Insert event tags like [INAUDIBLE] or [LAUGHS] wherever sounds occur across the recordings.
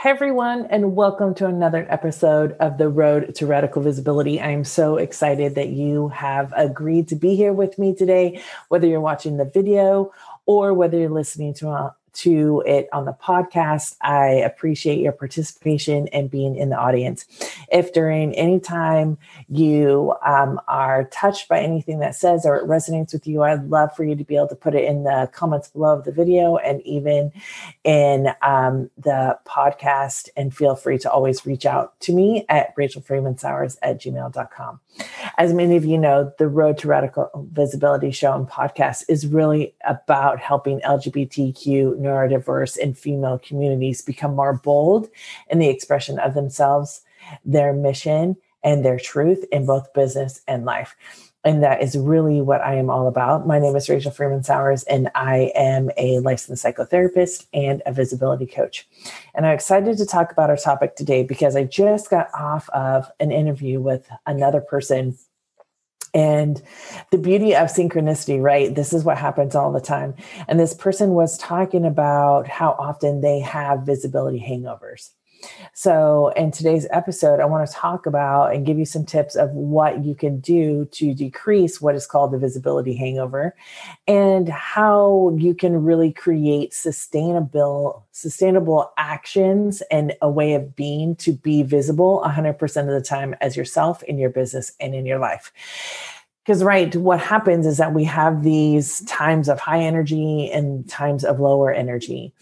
Hey everyone, and welcome to another episode of the Road to Radical Visibility. I am so excited that you have agreed to be here with me today, whether you're watching the video or whether you're listening to a, to it on the podcast. I appreciate your participation and being in the audience. If during any time you um, are touched by anything that says or it resonates with you, I'd love for you to be able to put it in the comments below of the video and even in um, the podcast. And feel free to always reach out to me at Rachel Freeman Sowers at gmail.com. As many of you know, the Road to Radical Visibility show and podcast is really about helping LGBTQ neurodiverse and female communities become more bold in the expression of themselves, their mission, and their truth in both business and life. And that is really what I am all about. My name is Rachel Freeman Sowers, and I am a licensed psychotherapist and a visibility coach. And I'm excited to talk about our topic today because I just got off of an interview with another person and the beauty of synchronicity, right? This is what happens all the time. And this person was talking about how often they have visibility hangovers. So, in today's episode, I want to talk about and give you some tips of what you can do to decrease what is called the visibility hangover and how you can really create sustainable sustainable actions and a way of being to be visible 100% of the time as yourself in your business and in your life because right what happens is that we have these times of high energy and times of lower energy.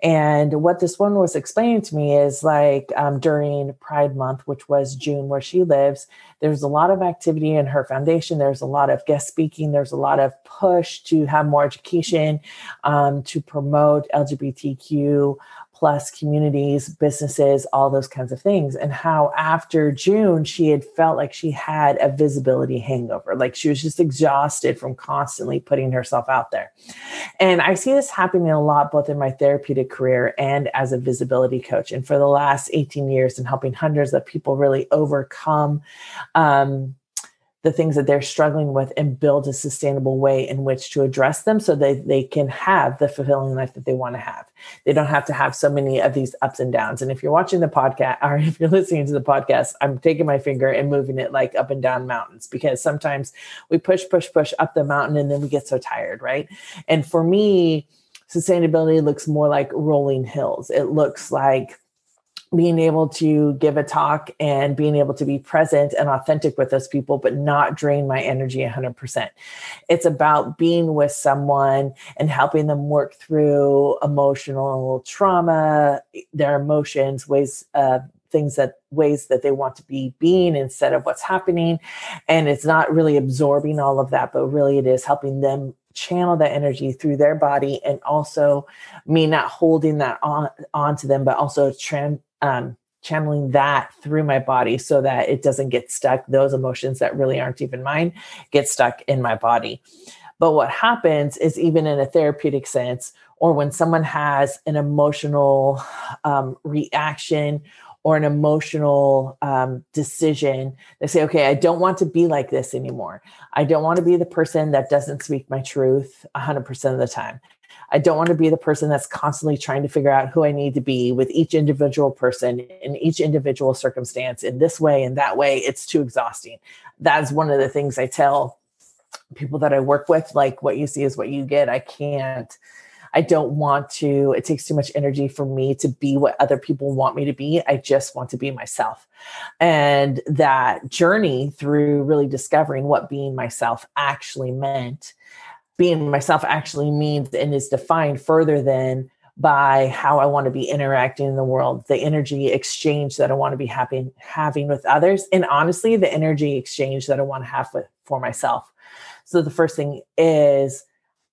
And what this one was explaining to me is like um, during pride month which was june where she lives there's a lot of activity in her foundation. There's a lot of guest speaking. There's a lot of push to have more education um, to promote lgbtq plus communities, businesses, all those kinds of things. And how after June, she had felt like she had a visibility hangover, like she was just exhausted from constantly putting herself out there. And I see this happening a lot, both in my therapeutic career and as a visibility coach. And for the last 18 years, and helping hundreds of people really overcome. Um, the things that they're struggling with and build a sustainable way in which to address them so that they can have the fulfilling life that they want to have. They don't have to have so many of these ups and downs. And if you're watching the podcast [LAUGHS] or if you're listening to the podcast, I'm taking my finger and moving it like up and down mountains because sometimes we push, push, push up the mountain and then we get so tired, right? And for me, sustainability looks more like rolling hills. It looks like being able to give a talk and being able to be present and authentic with those people, but not drain my energy 100%. It's about being with someone and helping them work through emotional trauma, their emotions, ways, uh, things that ways that they want to be being instead of what's happening. And it's not really absorbing all of that, but really it is helping them channel that energy through their body and also me not holding that on onto them but also tran- um, channeling that through my body so that it doesn't get stuck. Those emotions that really aren't even mine get stuck in my body. But what happens is, even in a therapeutic sense, or when someone has an emotional um, reaction or an emotional um, decision, they say, okay, I don't want to be like this anymore. I don't want to be the person that doesn't speak my truth 100% of the time. I don't want to be the person that's constantly trying to figure out who I need to be with each individual person in each individual circumstance in this way and that way. It's too exhausting. That's one of the things I tell people that I work with like, what you see is what you get. I can't. I don't want to, it takes too much energy for me to be what other people want me to be. I just want to be myself. And that journey through really discovering what being myself actually meant being myself actually means and is defined further than by how I want to be interacting in the world, the energy exchange that I want to be having having with others, and honestly, the energy exchange that I want to have with for myself. So the first thing is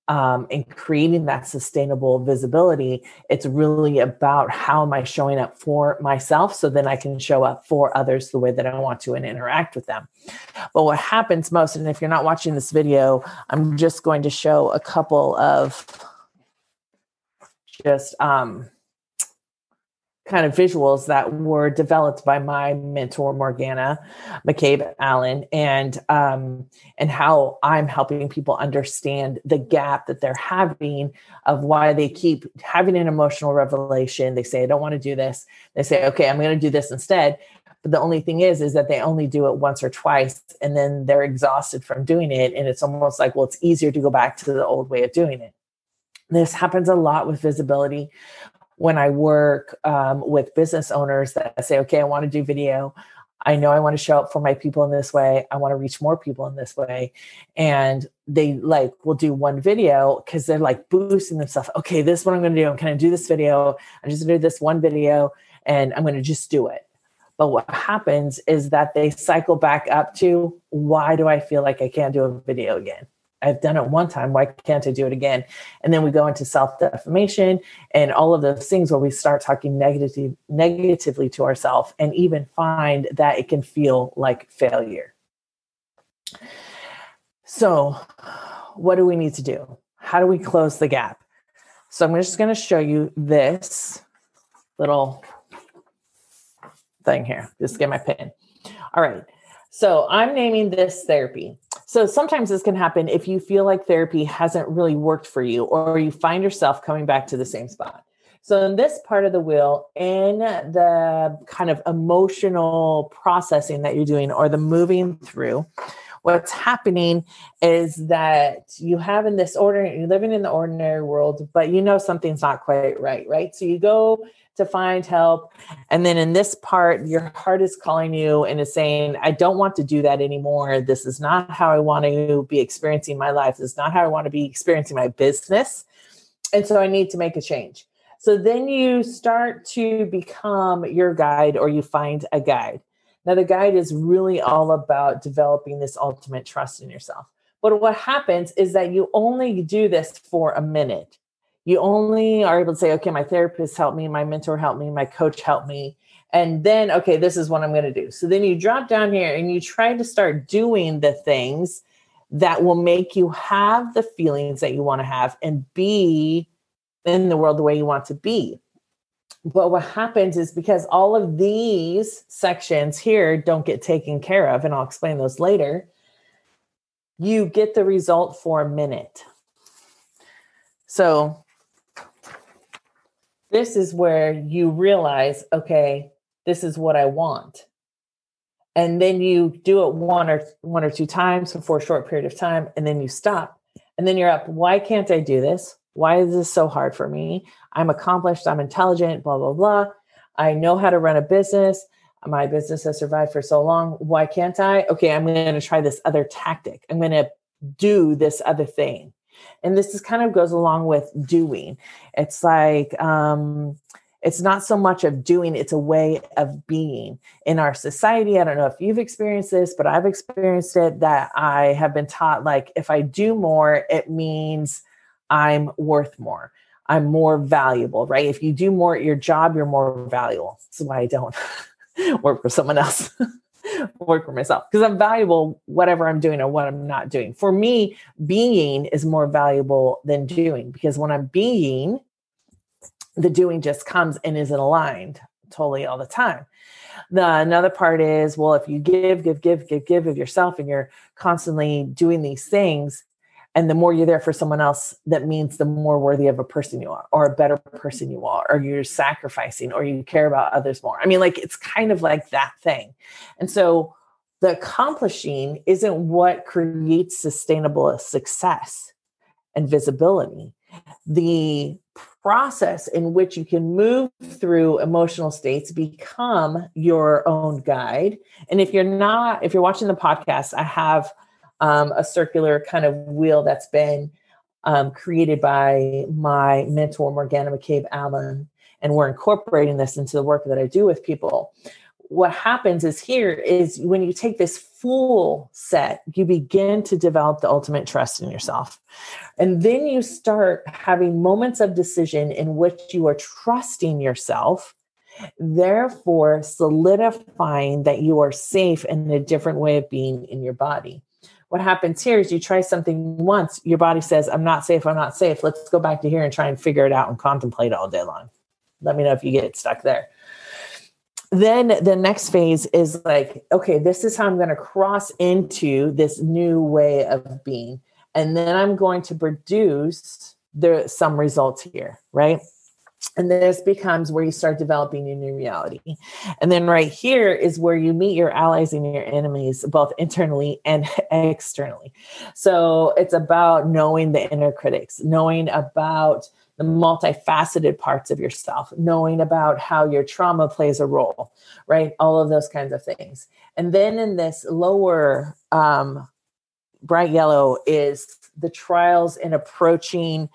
um, in creating that sustainable visibility, it's really about how am I showing up for myself so then I can show up for others the way that I want to and interact with them. But what happens most, and if you're not watching this video, I'm just going to show a couple of just um, kind of visuals that were developed by my mentor Morgana McCabe Allen and um, and how I'm helping people understand the gap that they're having of why they keep having an emotional revelation. They say, I don't want to do this. They say, okay, I'm going to do this instead. But the only thing is, is that they only do it once or twice and then they're exhausted from doing it. And it's almost like, well, it's easier to go back to the old way of doing it. This happens a lot with visibility when I work um, with business owners that say, okay, I want to do video. I know I want to show up for my people in this way. I want to reach more people in this way. And they like will do one video because they're like boosting themselves. Okay, this is what I'm going to do. I'm going to do this video. I'm just going to do this one video and I'm going to just do it. But what happens is that they cycle back up to why do I feel like I can't do a video again? I've done it one time. Why can't I do it again? And then we go into self defamation and all of those things where we start talking negatively, negatively to ourselves and even find that it can feel like failure. So, what do we need to do? How do we close the gap? So, I'm just going to show you this little thing here. Just get my pen. All right. So, I'm naming this therapy. So sometimes this can happen if you feel like therapy hasn't really worked for you or you find yourself coming back to the same spot. So, in this part of the wheel, in the kind of emotional processing that you're doing or the moving through, what's happening is that you have in this order, you're living in the ordinary world, but you know something's not quite right, right? So, you go to find help. And then in this part, your heart is calling you and is saying, I don't want to do that anymore. This is not how I want to be experiencing my life. This is not how I want to be experiencing my business. And so I need to make a change. So then you start to become your guide or you find a guide. Now, the guide is really all about developing this ultimate trust in yourself. But what happens is that you only do this for a minute you only are able to say, okay, my therapist helped me, my mentor helped me, my coach helped me. And then, okay, this is what I'm going to do. So then you drop down here and you try to start doing the things that will make you have the feelings that you want to have and be in the world the way you want to be. But what happens is because all of these sections here don't get taken care of, and I'll explain those later, you get the result for a minute. So this is where you realize, okay, this is what I want. And then you do it one or one or two times for a short period of time, and then you stop. And then you're up. Why can't I do this? Why is this so hard for me? I'm accomplished, I'm intelligent, blah, blah, blah. I know how to run a business. My business has survived for so long. Why can't I? Okay, I'm going to try this other tactic. I'm going to do this other thing and this is kind of goes along with doing it's like um it's not so much of doing it's a way of being in our society i don't know if you've experienced this but i've experienced it that i have been taught like if i do more it means i'm worth more i'm more valuable right if you do more at your job you're more valuable that's why i don't [LAUGHS] work for someone else [LAUGHS] work for myself because I'm valuable whatever I'm doing or what I'm not doing. For me, being is more valuable than doing because when I'm being, the doing just comes and isn't aligned totally all the time. The another part is well, if you give, give, give, give, give of yourself and you're constantly doing these things, and the more you're there for someone else that means the more worthy of a person you are or a better mm-hmm. person you are or you're sacrificing or you care about others more. I mean like it's kind of like that thing. And so the accomplishing isn't what creates sustainable success and visibility. The process in which you can move through emotional states become your own guide. And if you're not if you're watching the podcast i have um, a circular kind of wheel that's been um, created by my mentor, Morgana McCabe Allen. And we're incorporating this into the work that I do with people. What happens is here is when you take this full set, you begin to develop the ultimate trust in yourself. And then you start having moments of decision in which you are trusting yourself therefore solidifying that you are safe in a different way of being in your body what happens here is you try something once, your body says, I'm not safe, I'm not safe. Let's go back to here and try and figure it out and contemplate all day long. let me know if you get stuck there then the next phase is like okay this is how i'm going to cross into this new way of being and then i'm going to produce there some results here right and this becomes where you start developing your new reality. And then right here is where you meet your allies and your enemies, both internally and [LAUGHS] externally. So it's about knowing the inner critics, knowing about the multifaceted parts of yourself, knowing about how your trauma plays a role, right? All of those kinds of things. And then in this lower um, bright yellow is the trials in approaching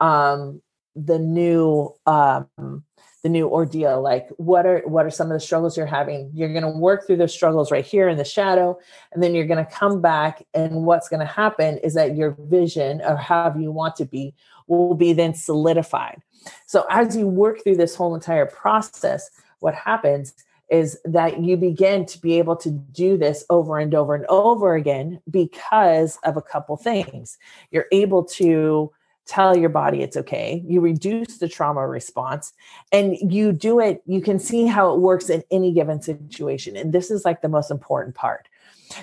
um, the new um, the new ordeal like what are what are some of the struggles you're having? You're going to work through those struggles right here in the shadow and then you're going to come back and what's going to happen is that your vision or how you want to be will be then solidified. So as you work through this whole entire process what happens is that you begin to be able to do this over and over and over again because of a couple things. You're able to tell your body it's okay. You reduce the trauma response and you do it, you can see how it works in any given situation. And this is like the most important part.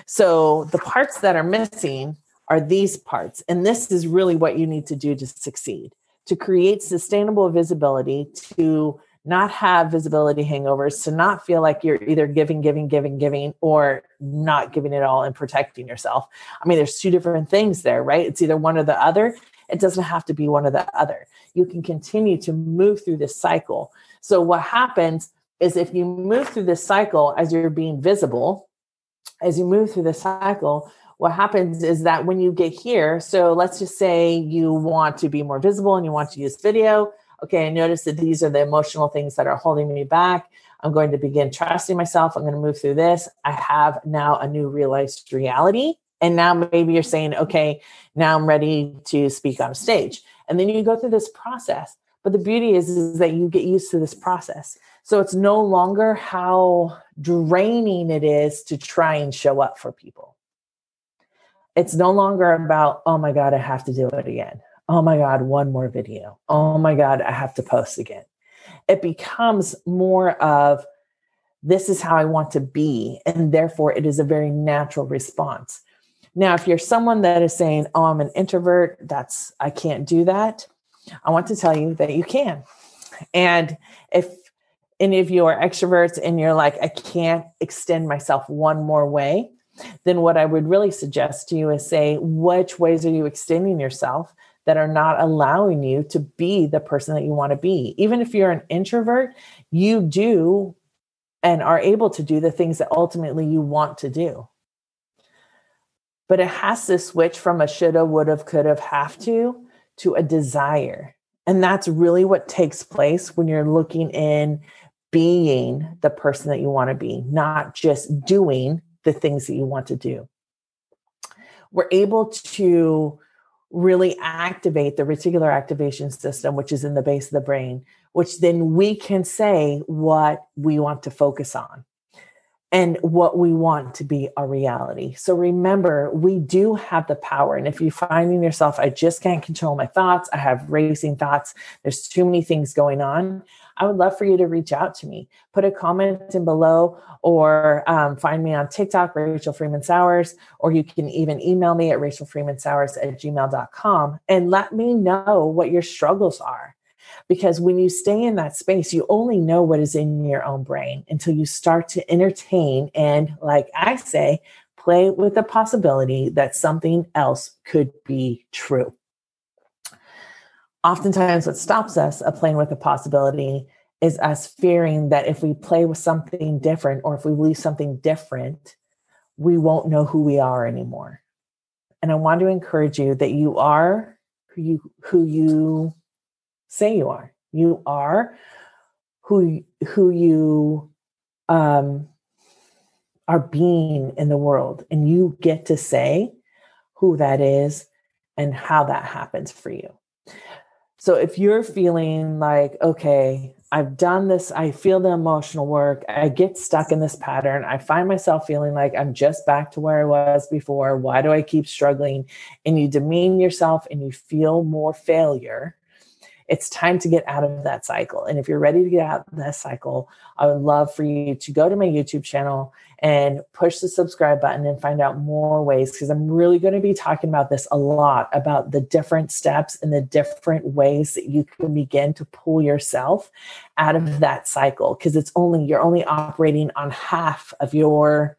So the parts that are missing are these parts. And this is really what you need to do to succeed to create sustainable visibility, to not have visibility hangovers, to not feel like you're either giving, giving, giving, giving, or not giving it all and protecting yourself. I mean, there's two different things there, right? It's either one or the other. It doesn't have to be one or the other. You can continue to move through this cycle. So, what happens is if you move through this cycle as you're being visible, as you move through the cycle, what happens is that when you get here, so let's just say you want to be more visible and you want to use video. Okay, I notice that these are the emotional things that are holding me back. I'm going to begin trusting myself. I'm going to move through this. I have now a new realized reality and now maybe you're saying, okay, now I'm ready to speak on stage. And then you go through this process. But the beauty is, is that you get used to this process. So it's no longer how draining it is to try and show up for people. It's no longer about, oh my God, I have to do it again. Oh my God, one more video. Oh my God, I have to post again. It becomes more of, this is how I want to be. And therefore, it is a very natural response. Now, if you're someone that is saying, "Oh, I'm an introvert, that's I can't do that." I want to tell you that you can. And if any of you are extroverts and you're like, "I can't extend myself one more way," then what I would really suggest to you is say, which ways are you extending yourself that are not allowing you to be the person that you want to be? Even if you're an introvert, you do and are able to do the things that ultimately you want to do but it has to switch from a shoulda, woulda, coulda, have to to a desire. And that's really what takes place when you're looking in being the person that you want to be, not just doing the things that you want to do. We're able to really activate the reticular activation system, which is in the base of the brain, which then we can say what we want to focus on and what we want to be our reality. So remember, we do have the power. And if you're finding yourself, I just can't control my thoughts, I have racing thoughts, there's too many things going on, I would love for you to reach out to me. Put a comment in below or um, find me on TikTok, Rachel Freeman Sowers, or you can even email me at rachelfreemansowers at gmail.com and let me know what your struggles are because when you stay in that space, you only know what is in your own brain until you start to entertain and, like I say, play with the possibility that something else could be true. Oftentimes, what stops us of playing with the possibility is us fearing that if we play with something different or if we believe something different, we won't know who we are anymore. And I want to encourage you that you are who you who you say you are. You are who who you um, are being in the world, and you get to say who that is and how that happens for you. So if you're feeling like, okay, I've done this, I feel the emotional work, I get stuck in this pattern, I find myself feeling like I'm just back to where I was before. Why do I keep struggling? And you demean yourself and you feel more failure it's time to get out of that cycle. And if you're ready to get out of that cycle, I would love for you to go to my YouTube channel and push the subscribe button and find out more ways because I'm really going to be talking about this a lot about the different steps and the different ways that you can begin to pull yourself out of mm-hmm. that cycle because it's only you're only operating on half of your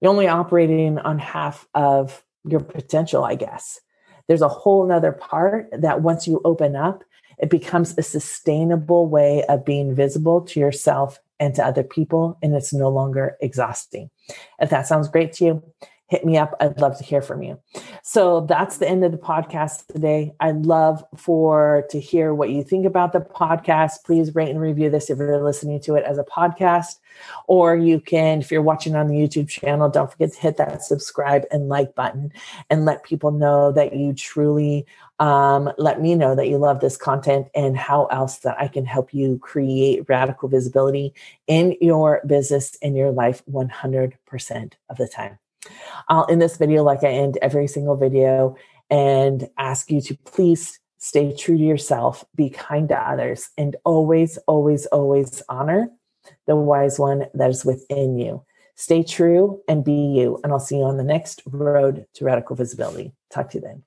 you're only operating on half of your potential, I guess. There's a whole nother part that once you open up, it becomes a sustainable way of being visible to yourself and to other people, and it's no longer exhausting. If that sounds great to you, hit me up. I'd love to hear from you. So that's the end of the podcast today. I'd love for to hear what you think about the podcast. Please rate and review this if you're listening to it as a podcast. Or you can, if you're watching on the YouTube channel, don't forget to hit that subscribe and like button and let people know that you truly um, let me know that you love this content and how else that I can help you create radical visibility in your business in your life 100% of the time. I'll end this video like I end every single video and ask you to please stay true to yourself, be kind to others, and always, always, always honor the wise one that is within you. Stay true and be you. And I'll see you on the next road to radical visibility. Talk to you then.